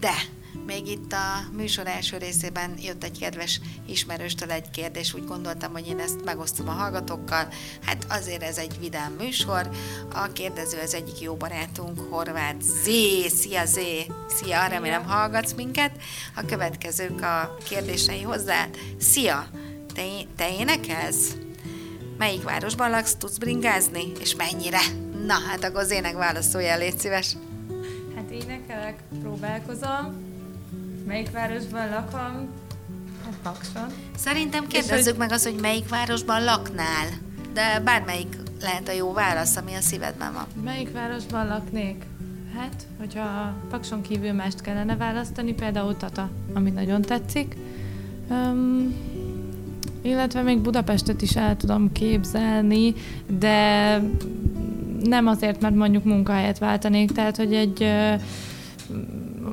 De még itt a műsor első részében jött egy kedves ismerőstől egy kérdés, úgy gondoltam, hogy én ezt megosztom a hallgatókkal. Hát azért ez egy vidám műsor. A kérdező az egyik jó barátunk, Horváth Zé. Szia Zé! Szia, remélem hallgatsz minket. A következők a kérdései hozzá. Szia! Te, te énekelsz? Melyik városban laksz? Tudsz bringázni? És mennyire? Na, hát akkor az ének válaszoljál, légy szíves. Hát énekelek, próbálkozom, Melyik városban lakom? Hát Pakson. Szerintem kérdezzük hogy... meg az, hogy melyik városban laknál. De bármelyik lehet a jó válasz, ami a szívedben van. Melyik városban laknék? Hát, hogyha Pakson kívül mást kellene választani, például Tata, ami nagyon tetszik. Um, illetve még Budapestet is el tudom képzelni, de nem azért, mert mondjuk munkahelyet váltanék, tehát hogy egy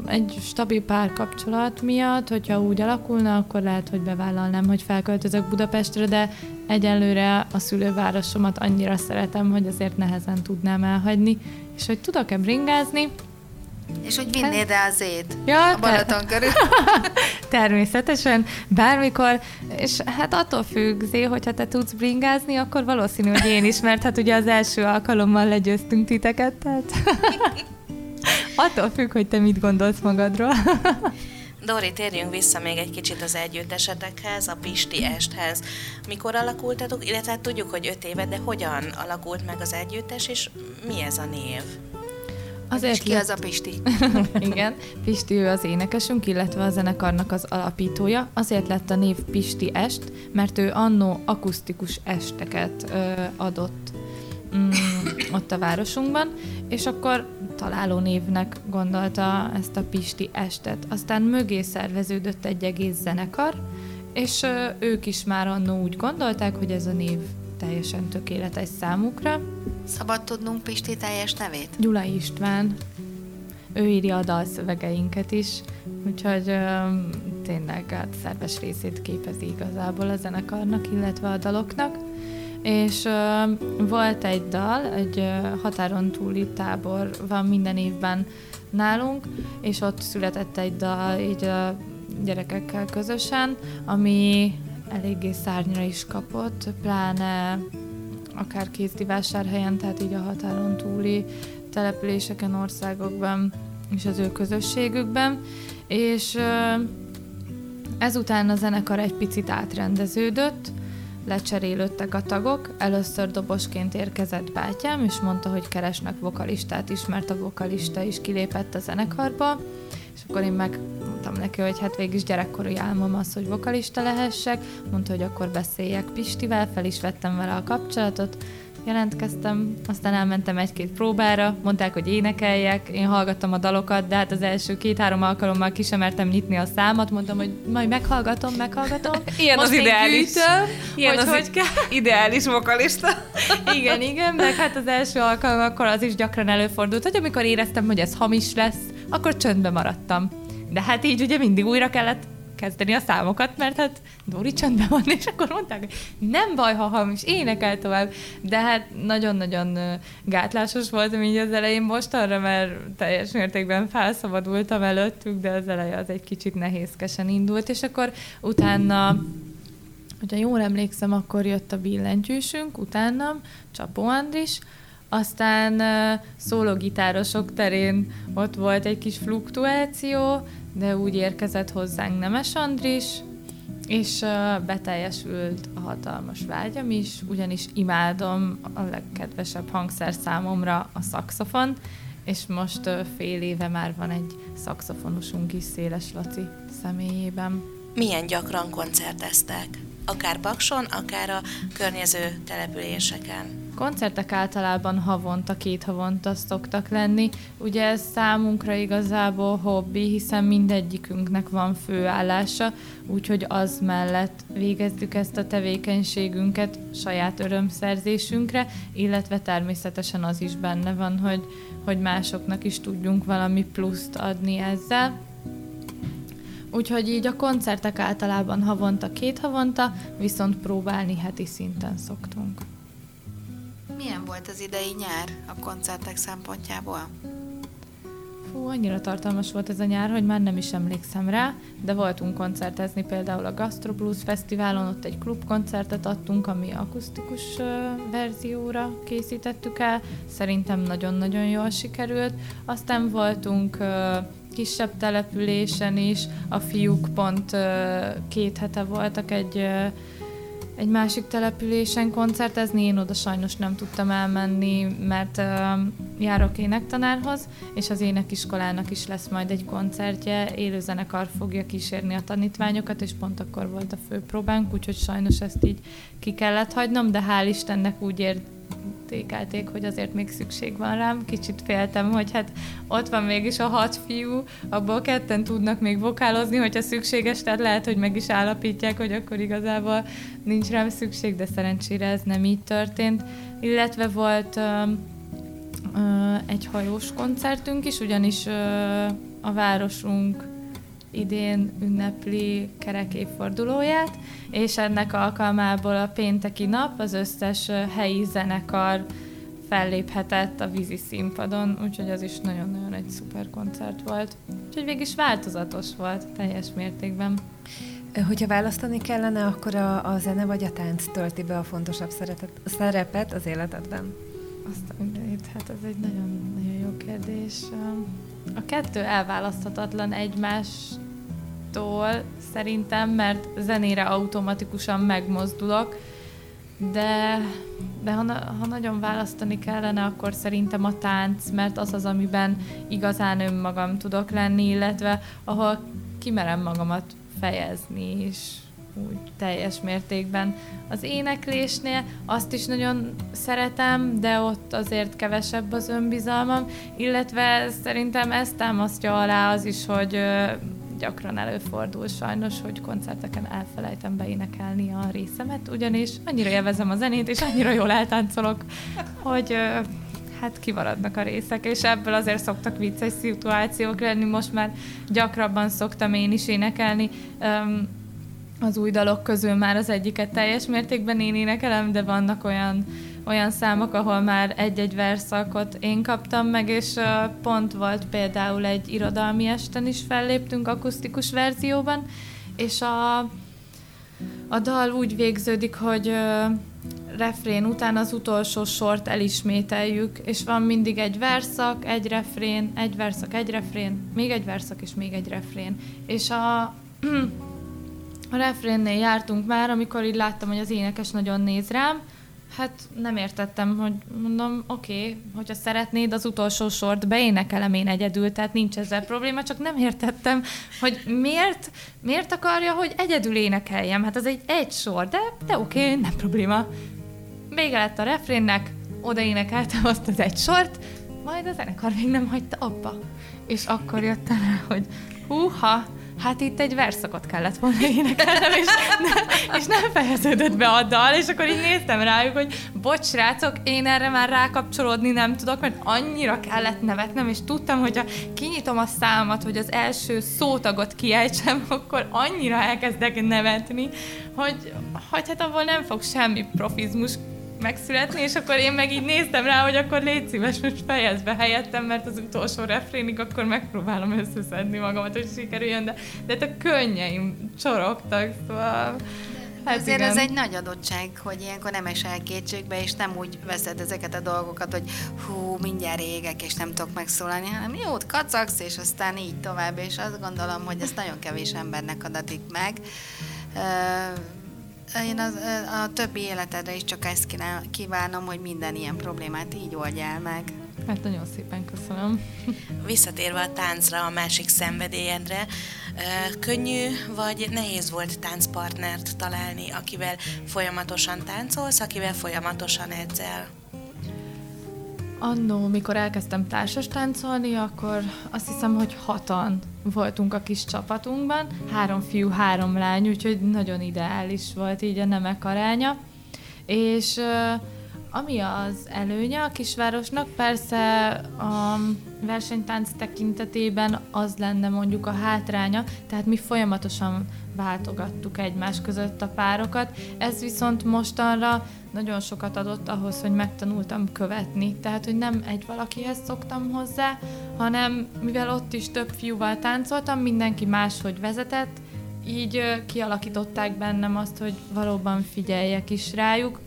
egy stabil párkapcsolat miatt, hogyha úgy alakulna, akkor lehet, hogy bevállalnám, hogy felköltözök Budapestre, de egyelőre a szülővárosomat annyira szeretem, hogy azért nehezen tudnám elhagyni, és hogy tudok-e bringázni, és hogy vinnéd el az ét ja, a Balaton körül? Természetesen, bármikor, és hát attól függ, Zé, hogyha te tudsz bringázni, akkor valószínű, hogy én is, mert hát ugye az első alkalommal legyőztünk titeket, tehát... Attól függ, hogy te mit gondolsz magadról. Dori, térjünk vissza még egy kicsit az együttesetekhez, a Pisti esthez. Mikor alakultatok, illetve hát tudjuk, hogy öt éve, de hogyan alakult meg az együttes, és mi ez a név? Azért és ki az a Pisti? Igen, Pisti ő az énekesünk, illetve a zenekarnak az alapítója. Azért lett a név Pisti Est, mert ő annó akusztikus esteket ö, adott mm, ott a városunkban, és akkor találó névnek gondolta ezt a Pisti estet. Aztán mögé szerveződött egy egész zenekar, és ők is már annó úgy gondolták, hogy ez a név teljesen tökéletes számukra. Szabad tudnunk Pisti teljes nevét? Gyula István. Ő írja a dalszövegeinket is, úgyhogy ö, tényleg hát szerves részét képezi igazából a zenekarnak, illetve a daloknak és uh, volt egy dal, egy uh, határon túli tábor van minden évben nálunk, és ott született egy dal így a gyerekekkel közösen, ami eléggé szárnyra is kapott, pláne akár kézdivásárhelyen, tehát így a határon túli településeken, országokban és az ő közösségükben, és uh, ezután a zenekar egy picit átrendeződött, lecserélődtek a tagok, először dobosként érkezett bátyám, és mondta, hogy keresnek vokalistát is, mert a vokalista is kilépett a zenekarba, és akkor én megmondtam neki, hogy hát végig is gyerekkori álmom az, hogy vokalista lehessek, mondta, hogy akkor beszéljek Pistivel, fel is vettem vele a kapcsolatot, jelentkeztem, aztán elmentem egy-két próbára, mondták, hogy énekeljek, én hallgattam a dalokat, de hát az első két-három alkalommal ki sem mertem nyitni a számat, mondtam, hogy majd meghallgatom, meghallgatom. Ilyen Most az ideális. Gyűjtöm, Ilyen hogy, az hogy kell. ideális vokalista. igen, igen, meg hát az első alkalom akkor az is gyakran előfordult, hogy amikor éreztem, hogy ez hamis lesz, akkor csöndbe maradtam. De hát így ugye mindig újra kellett kezdeni a számokat, mert hát Dori csöndben van, és akkor mondták, hogy nem baj, ha hamis, énekel tovább. De hát nagyon-nagyon gátlásos voltam így az elején most arra, mert teljes mértékben felszabadultam előttük, de az eleje az egy kicsit nehézkesen indult, és akkor utána hogyha jól emlékszem, akkor jött a billentyűsünk, utána Csapó Andris, Aztán szólógitárosok terén ott volt egy kis fluktuáció, de úgy érkezett hozzánk Nemes Andris, és beteljesült a hatalmas vágyam is, ugyanis imádom a legkedvesebb hangszer számomra a szakszofon, és most fél éve már van egy szakszofonosunk is Széles Laci személyében. Milyen gyakran koncerteztek? Akár Bakson, akár a környező településeken? Koncertek általában havonta, két havonta szoktak lenni. Ugye ez számunkra igazából hobbi, hiszen mindegyikünknek van főállása, úgyhogy az mellett végezzük ezt a tevékenységünket saját örömszerzésünkre, illetve természetesen az is benne van, hogy, hogy másoknak is tudjunk valami pluszt adni ezzel. Úgyhogy így a koncertek általában havonta, két havonta, viszont próbálni heti szinten szoktunk. Milyen volt az idei nyár a koncertek szempontjából? Fú, annyira tartalmas volt ez a nyár, hogy már nem is emlékszem rá, de voltunk koncertezni például a Gastro Blues Fesztiválon, ott egy klubkoncertet adtunk, ami akusztikus verzióra készítettük el, szerintem nagyon-nagyon jól sikerült. Aztán voltunk kisebb településen is, a fiúk pont két hete voltak egy egy másik településen koncertezni, én oda sajnos nem tudtam elmenni, mert járok énektanárhoz, és az énekiskolának is lesz majd egy koncertje, élőzenekar fogja kísérni a tanítványokat, és pont akkor volt a főpróbánk, úgyhogy sajnos ezt így ki kellett hagynom, de hál' Istennek úgy ért értékelték, hogy azért még szükség van rám. Kicsit féltem, hogy hát ott van mégis a hat fiú, abból ketten tudnak még vokálozni, hogyha szükséges, tehát lehet, hogy meg is állapítják, hogy akkor igazából nincs rám szükség, de szerencsére ez nem így történt. Illetve volt ö, ö, egy hajós koncertünk is, ugyanis ö, a városunk idén ünnepli kerek évfordulóját, és ennek alkalmából a pénteki nap az összes helyi zenekar felléphetett a vízi színpadon, úgyhogy az is nagyon-nagyon egy szuper koncert volt. Úgyhogy végig is változatos volt teljes mértékben. Hogyha választani kellene, akkor a, a zene vagy a tánc tölti be a fontosabb szeretet, a szerepet az életedben? Azt a mindenit, hát ez egy nagyon, nagyon jó kérdés. A kettő elválaszthatatlan egymástól szerintem, mert zenére automatikusan megmozdulok, de, de ha, ha nagyon választani kellene, akkor szerintem a tánc, mert az az, amiben igazán önmagam tudok lenni, illetve ahol kimerem magamat fejezni is úgy teljes mértékben. Az éneklésnél azt is nagyon szeretem, de ott azért kevesebb az önbizalmam, illetve szerintem ezt támasztja alá az is, hogy gyakran előfordul sajnos, hogy koncerteken elfelejtem beénekelni a részemet, ugyanis annyira élvezem a zenét, és annyira jól eltáncolok, hogy hát kivaradnak a részek, és ebből azért szoktak vicces szituációk lenni, most már gyakrabban szoktam én is énekelni. Az új dalok közül már az egyiket teljes mértékben én énekelem, de vannak olyan, olyan számok, ahol már egy-egy verszakot én kaptam meg, és pont volt például egy irodalmi esten is felléptünk akusztikus verzióban, és a, a dal úgy végződik, hogy refrén után az utolsó sort elismételjük, és van mindig egy verszak, egy refrén, egy verszak, egy refrén, még egy verszak és még egy refrén. És a a refrénnél jártunk már, amikor így láttam, hogy az énekes nagyon néz rám, hát nem értettem, hogy mondom, oké, okay, hogyha szeretnéd, az utolsó sort beénekelem én egyedül, tehát nincs ezzel probléma, csak nem értettem, hogy miért, miért akarja, hogy egyedül énekeljem. Hát az egy egy sor, de, de oké, okay, nem probléma. Vége lett a refrénnek, oda énekeltem azt az egy sort, majd a zenekar még nem hagyta abba. És akkor jöttem rá, hogy húha, hát itt egy verszakot kellett volna énekelnem, és, ne, és nem fejeződött be a dal, és akkor így néztem rájuk, hogy bocs, srácok, én erre már rákapcsolódni nem tudok, mert annyira kellett nevetnem, és tudtam, hogy ha kinyitom a számat, hogy az első szótagot kiejtsem, akkor annyira elkezdek nevetni, hogy, hogy hát abból nem fog semmi profizmus megszületni, és akkor én meg így néztem rá, hogy akkor légy szíves, most fejezd be helyettem, mert az utolsó refrénig akkor megpróbálom összeszedni magamat, hogy sikerüljön, de, de a könnyeim csorogtak, szóval... Hát Azért igen. ez egy nagy adottság, hogy ilyenkor nem esel kétségbe, és nem úgy veszed ezeket a dolgokat, hogy hú, mindjárt égek, és nem tudok megszólalni, hanem jót kacagsz, és aztán így tovább, és azt gondolom, hogy ezt nagyon kevés embernek adatik meg. Én az, a többi életedre is csak ezt kívánom, hogy minden ilyen problémát így oldjál meg. Hát nagyon szépen köszönöm. Visszatérve a táncra, a másik szenvedélyedre, könnyű vagy nehéz volt táncpartnert találni, akivel folyamatosan táncolsz, akivel folyamatosan edzel? Annó, mikor elkezdtem társas táncolni, akkor azt hiszem, hogy hatan voltunk a kis csapatunkban, három fiú, három lány, úgyhogy nagyon ideális volt így a nemek aránya. És ami az előnye a kisvárosnak, persze a versenytánc tekintetében az lenne mondjuk a hátránya, tehát mi folyamatosan váltogattuk egymás között a párokat. Ez viszont mostanra nagyon sokat adott ahhoz, hogy megtanultam követni. Tehát, hogy nem egy valakihez szoktam hozzá, hanem mivel ott is több fiúval táncoltam, mindenki máshogy vezetett, így kialakították bennem azt, hogy valóban figyeljek is rájuk,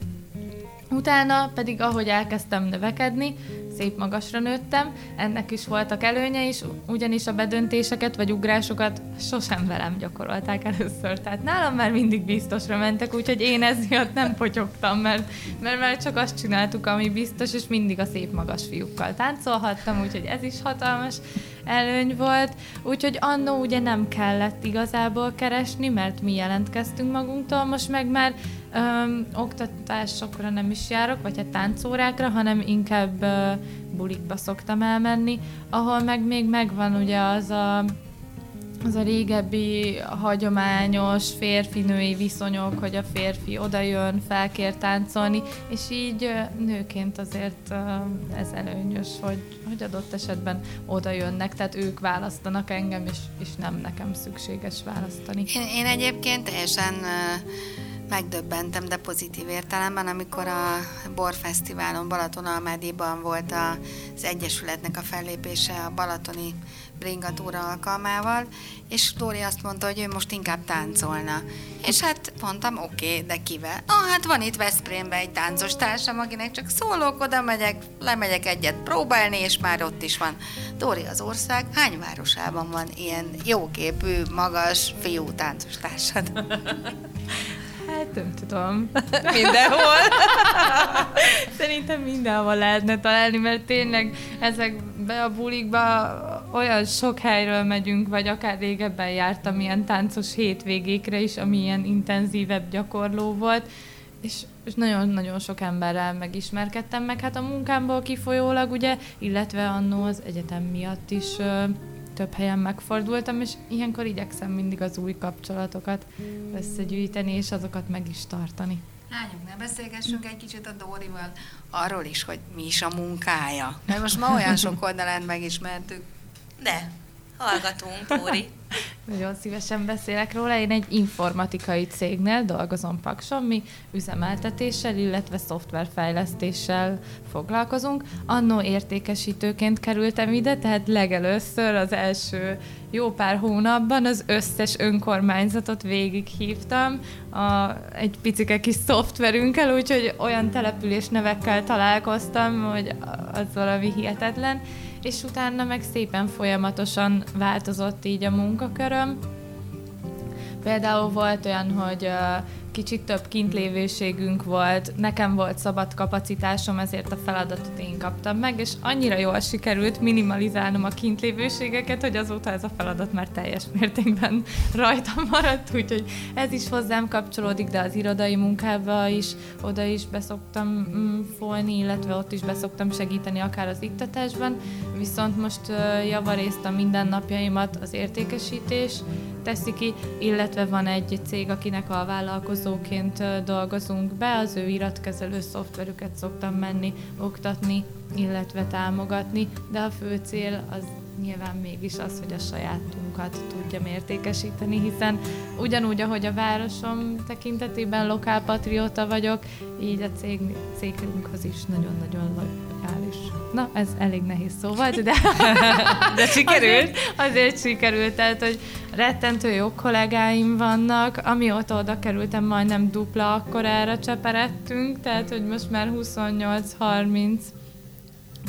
Utána pedig, ahogy elkezdtem növekedni, szép magasra nőttem, ennek is voltak előnye is, ugyanis a bedöntéseket vagy ugrásokat sosem velem gyakorolták először. Tehát nálam már mindig biztosra mentek, úgyhogy én ez miatt nem potyogtam, mert, mert már csak azt csináltuk, ami biztos, és mindig a szép magas fiúkkal táncolhattam, úgyhogy ez is hatalmas előny volt. Úgyhogy annó ugye nem kellett igazából keresni, mert mi jelentkeztünk magunktól, most meg már Öm, oktatásokra nem is járok, vagy hát táncórákra, hanem inkább ö, bulikba szoktam elmenni, ahol meg még megvan ugye az a az a régebbi hagyományos férfi-női viszonyok, hogy a férfi odajön, felkér táncolni, és így nőként azért ez előnyös, hogy, hogy adott esetben oda jönnek, tehát ők választanak engem, és, és nem nekem szükséges választani. Én, én egyébként teljesen megdöbbentem, de pozitív értelemben, amikor a Borfesztiválon Balatonalmádiban volt az Egyesületnek a fellépése a balatoni bringatúra alkalmával, és Dóri azt mondta, hogy ő most inkább táncolna. És hát mondtam, oké, okay, de kivel? Ah, hát van itt Veszprémben egy táncos társam, akinek csak szólok, oda megyek, lemegyek egyet próbálni, és már ott is van. Dóri az ország hány városában van ilyen jóképű, magas fiú táncos társad? Hát nem tudom. Mindenhol. Szerintem mindenhol lehetne találni, mert tényleg ezekbe a bulikba olyan sok helyről megyünk, vagy akár régebben jártam ilyen táncos hétvégékre is, ami ilyen intenzívebb gyakorló volt, és, és nagyon-nagyon sok emberrel megismerkedtem, meg hát a munkámból kifolyólag, ugye, illetve annó az egyetem miatt is több helyen megfordultam, és ilyenkor igyekszem mindig az új kapcsolatokat összegyűjteni, és azokat meg is tartani. Lányok, ne beszélgessünk egy kicsit a Dórival arról is, hogy mi is a munkája. Mert most ma olyan sok oldalán megismertük. De, hallgatunk, Dóri. Nagyon szívesen beszélek róla. Én egy informatikai cégnél dolgozom Pakson, mi üzemeltetéssel, illetve szoftverfejlesztéssel foglalkozunk. Annó értékesítőként kerültem ide, tehát legelőször az első jó pár hónapban az összes önkormányzatot végighívtam a, egy picike kis szoftverünkkel, úgyhogy olyan település nevekkel találkoztam, hogy az valami hihetetlen és utána meg szépen folyamatosan változott így a munkaköröm. Például volt olyan, hogy kicsit több kintlévőségünk volt, nekem volt szabad kapacitásom, ezért a feladatot én kaptam meg, és annyira jól sikerült minimalizálnom a kintlévőségeket, hogy azóta ez a feladat már teljes mértékben rajtam maradt, úgyhogy ez is hozzám kapcsolódik, de az irodai munkába is oda is beszoktam mm, folni, illetve ott is beszoktam segíteni akár az iktatásban, viszont most javarészt a mindennapjaimat az értékesítés teszi ki, illetve van egy cég, akinek a vállalkozó dolgozóként dolgozunk be, az ő iratkezelő szoftverüket szoktam menni, oktatni, illetve támogatni, de a fő cél az nyilván mégis az, hogy a sajátunkat tudja értékesíteni, hiszen ugyanúgy, ahogy a városom tekintetében lokálpatrióta vagyok, így a cég, cégünkhöz is nagyon-nagyon lojális. Na, ez elég nehéz szó volt, de, de sikerült. Azért, azért sikerült, tehát, hogy rettentő jó kollégáim vannak, amióta oda kerültem, majdnem dupla akkorára cseperedtünk, tehát, hogy most már 28-30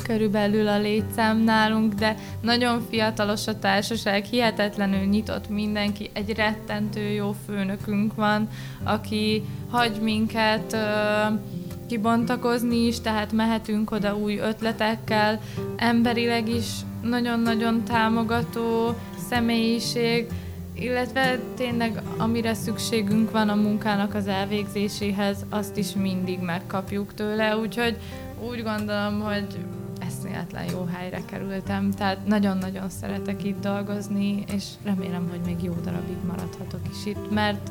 körülbelül a létszám nálunk, de nagyon fiatalos a társaság, hihetetlenül nyitott mindenki, egy rettentő jó főnökünk van, aki hagy minket ö, kibontakozni is, tehát mehetünk oda új ötletekkel, emberileg is nagyon-nagyon támogató személyiség, illetve tényleg amire szükségünk van a munkának az elvégzéséhez, azt is mindig megkapjuk tőle, úgyhogy úgy gondolom, hogy eszméletlen jó helyre kerültem, tehát nagyon-nagyon szeretek itt dolgozni, és remélem, hogy még jó darabig maradhatok is itt, mert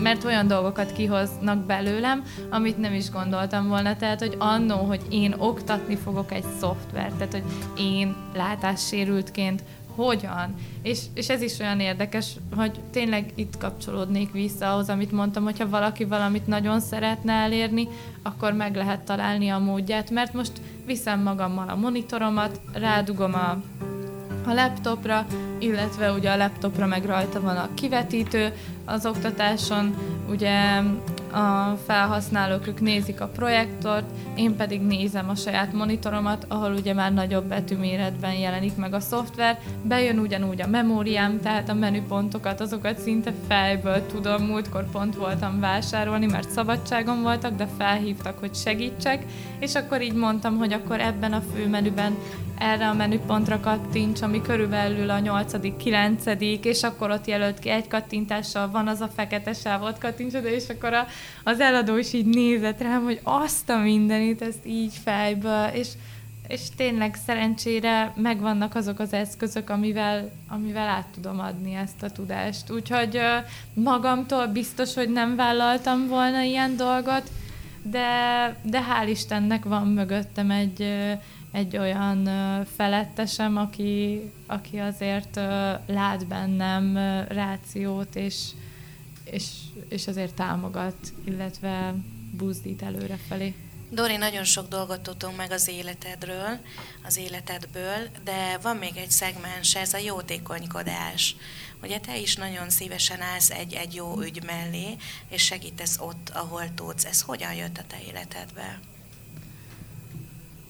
mert olyan dolgokat kihoznak belőlem, amit nem is gondoltam volna. Tehát, hogy annó, hogy én oktatni fogok egy szoftvert, tehát, hogy én látássérültként hogyan. És, és ez is olyan érdekes, hogy tényleg itt kapcsolódnék vissza ahhoz, amit mondtam, hogyha valaki valamit nagyon szeretne elérni, akkor meg lehet találni a módját, mert most viszem magammal a monitoromat, rádugom a, a laptopra, illetve ugye a laptopra meg rajta van a kivetítő, az oktatáson. Ugye a felhasználók ők nézik a projektort, én pedig nézem a saját monitoromat, ahol ugye már nagyobb betűméretben jelenik meg a szoftver, bejön ugyanúgy a memóriám, tehát a menüpontokat, azokat szinte fejből tudom, múltkor pont voltam vásárolni, mert szabadságom voltak, de felhívtak, hogy segítsek, és akkor így mondtam, hogy akkor ebben a főmenüben erre a menüpontra kattints, ami körülbelül a 8 9 és akkor ott jelölt ki egy kattintással, van az a fekete sávot kattints oda, és akkor a, az eladó is így nézett rám, hogy azt a mindenit, ezt így fejből, és, és tényleg szerencsére megvannak azok az eszközök, amivel, amivel át tudom adni ezt a tudást. Úgyhogy magamtól biztos, hogy nem vállaltam volna ilyen dolgot, de, de hál' Istennek van mögöttem egy, egy olyan felettesem, aki, aki azért lát bennem rációt, és, és, és azért támogat, illetve buzdít előre felé. Dori, nagyon sok dolgot tudtunk meg az életedről, az életedből, de van még egy szegmens, ez a jótékonykodás. Ugye te is nagyon szívesen állsz egy, egy jó ügy mellé, és segítesz ott, ahol tudsz. Ez hogyan jött a te életedbe?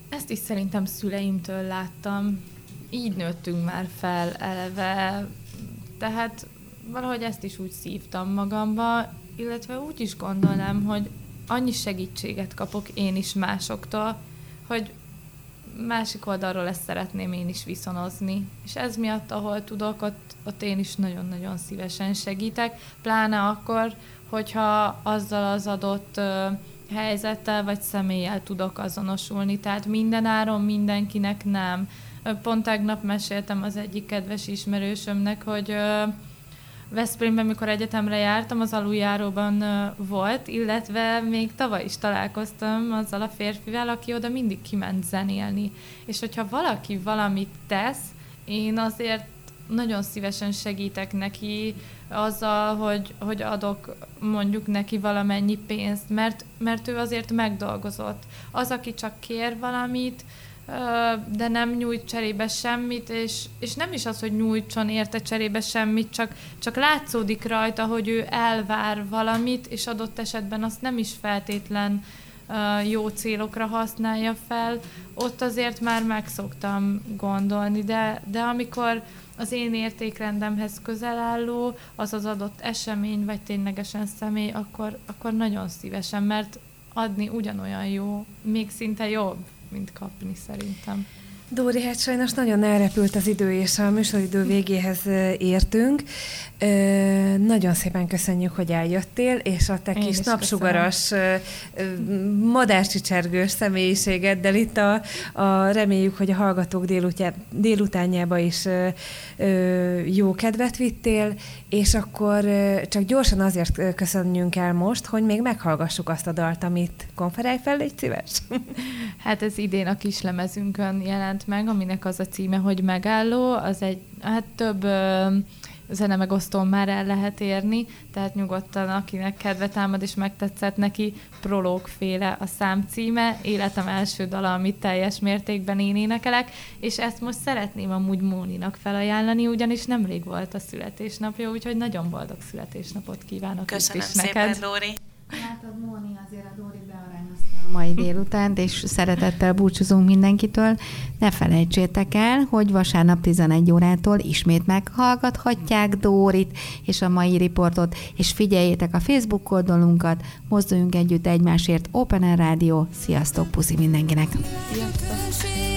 Ezt is szerintem szüleimtől láttam. Így nőttünk már fel eleve, tehát valahogy ezt is úgy szívtam magamba, illetve úgy is gondolom, hogy annyi segítséget kapok én is másoktól, hogy másik oldalról ezt szeretném én is viszonozni. És ez miatt, ahol tudok, ott, ott én is nagyon-nagyon szívesen segítek, pláne akkor, hogyha azzal az adott uh, helyzettel vagy személlyel tudok azonosulni. Tehát minden áron mindenkinek nem. Pont tegnap meséltem az egyik kedves ismerősömnek, hogy Veszprémben, mikor egyetemre jártam, az aluljáróban volt, illetve még tavaly is találkoztam azzal a férfivel, aki oda mindig kiment zenélni. És hogyha valaki valamit tesz, én azért nagyon szívesen segítek neki azzal, hogy, hogy adok mondjuk neki valamennyi pénzt, mert, mert ő azért megdolgozott. Az, aki csak kér valamit, de nem nyújt cserébe semmit, és, és nem is az, hogy nyújtson érte cserébe semmit, csak, csak látszódik rajta, hogy ő elvár valamit, és adott esetben azt nem is feltétlen jó célokra használja fel, ott azért már meg szoktam gondolni, de, de amikor az én értékrendemhez közel álló, az az adott esemény, vagy ténylegesen személy, akkor, akkor nagyon szívesen, mert adni ugyanolyan jó, még szinte jobb, mint kapni szerintem. Dóri, hát sajnos nagyon elrepült az idő, és a műsoridő végéhez értünk. Nagyon szépen köszönjük, hogy eljöttél, és a te Én kis napsugaras, madárcsicsergős személyiségeddel itt a, a reméljük, hogy a hallgatók délután, délutánjába is jó kedvet vittél, és akkor csak gyorsan azért köszönjünk el most, hogy még meghallgassuk azt a dalt, amit konferálj fel, légy szíves. Hát ez idén a kislemezünkön jelent jelent meg, aminek az a címe, hogy Megálló, az egy, hát több ö, zene megosztón már el lehet érni, tehát nyugodtan, akinek kedve támad és megtetszett neki, prológféle a szám címe, életem első dala, amit teljes mértékben én énekelek, és ezt most szeretném amúgy Móninak felajánlani, ugyanis nemrég volt a születésnapja, úgyhogy nagyon boldog születésnapot kívánok Köszönöm is szépen, neked. Dóri. Látod, Móni, azért a Dóri bearányozta a mai délutánt, és szeretettel búcsúzunk mindenkitől. Ne felejtsétek el, hogy vasárnap 11 órától ismét meghallgathatják Dórit és a mai riportot, és figyeljétek a Facebook oldalunkat, mozduljunk együtt egymásért, Open Air Rádió, sziasztok, puszi mindenkinek! Közönség